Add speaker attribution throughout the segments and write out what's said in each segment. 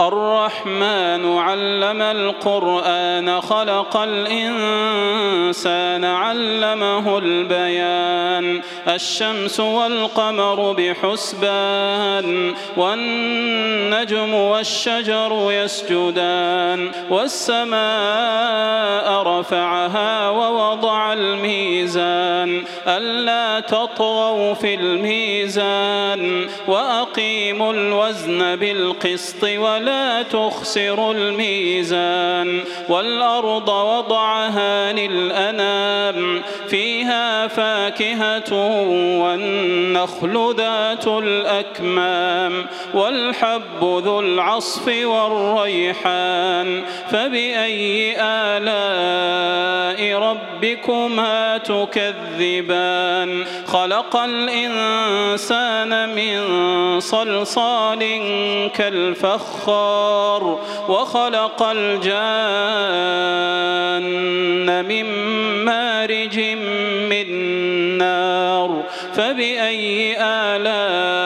Speaker 1: الرحمن علم القرآن خلق الإنسان علمه البيان. الشمس والقمر بحسبان والنجم والشجر يسجدان. والسماء رفعها ووضع الميزان. ألا تطغوا في الميزان وأقيموا الوزن بالقسط ولا ولا تخسروا الميزان والأرض وضعها للأنام فيها فاكهة والنخل ذات الأكمام والحب ذو العصف والريحان فبأي آلاء ربكما تكذبان خلق الإنسان من صلصال كالفخار الأبصار وخلق الجان من مارج من نار فبأي آلاء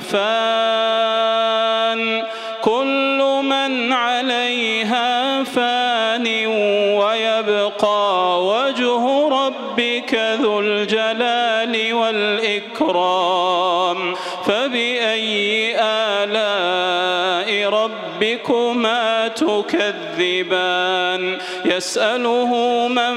Speaker 1: فان كل من عليها فان ويبقى وجه ربك ذو الجلال والإكرام. فبأي آلاء ربكما تكذبان؟ يسأله من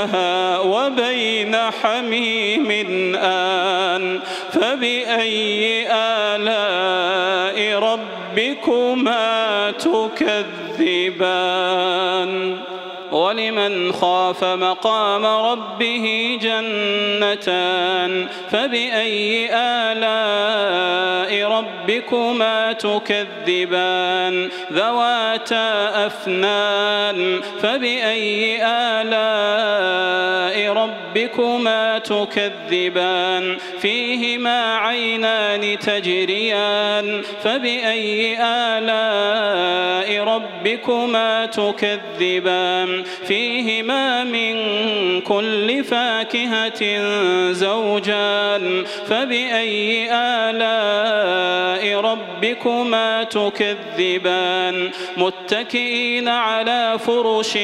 Speaker 1: بينها وبين حميم آن فبأي آلاء ربكما تكذبان؟ ولمن خاف مقام ربه جنتان فبأي آلاء ربكما تكذبان ذواتا أفنان فبأي آلاء ربكما تكذبان فيهما عينان تجريان فبأي آلاء ربكما تكذبان فيهما من كل فاكهة زوجان فبأي آلاء ربكما تكذبان متكئين على فرش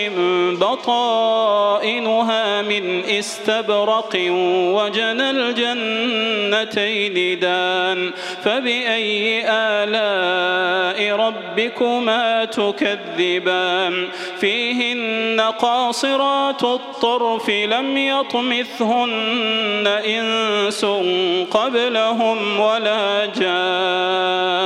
Speaker 1: بطائنها من استبرق وجنى الجنتين دان فبأي آلاء ربكما تكذبان فيهن قاصرات الطرف لم يطمثهن إنس قبلهم ولا جان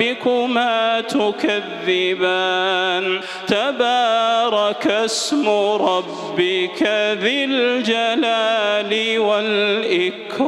Speaker 1: ربكما تكذبان. تبارك اسم ربك ذي الجلال والإكرام.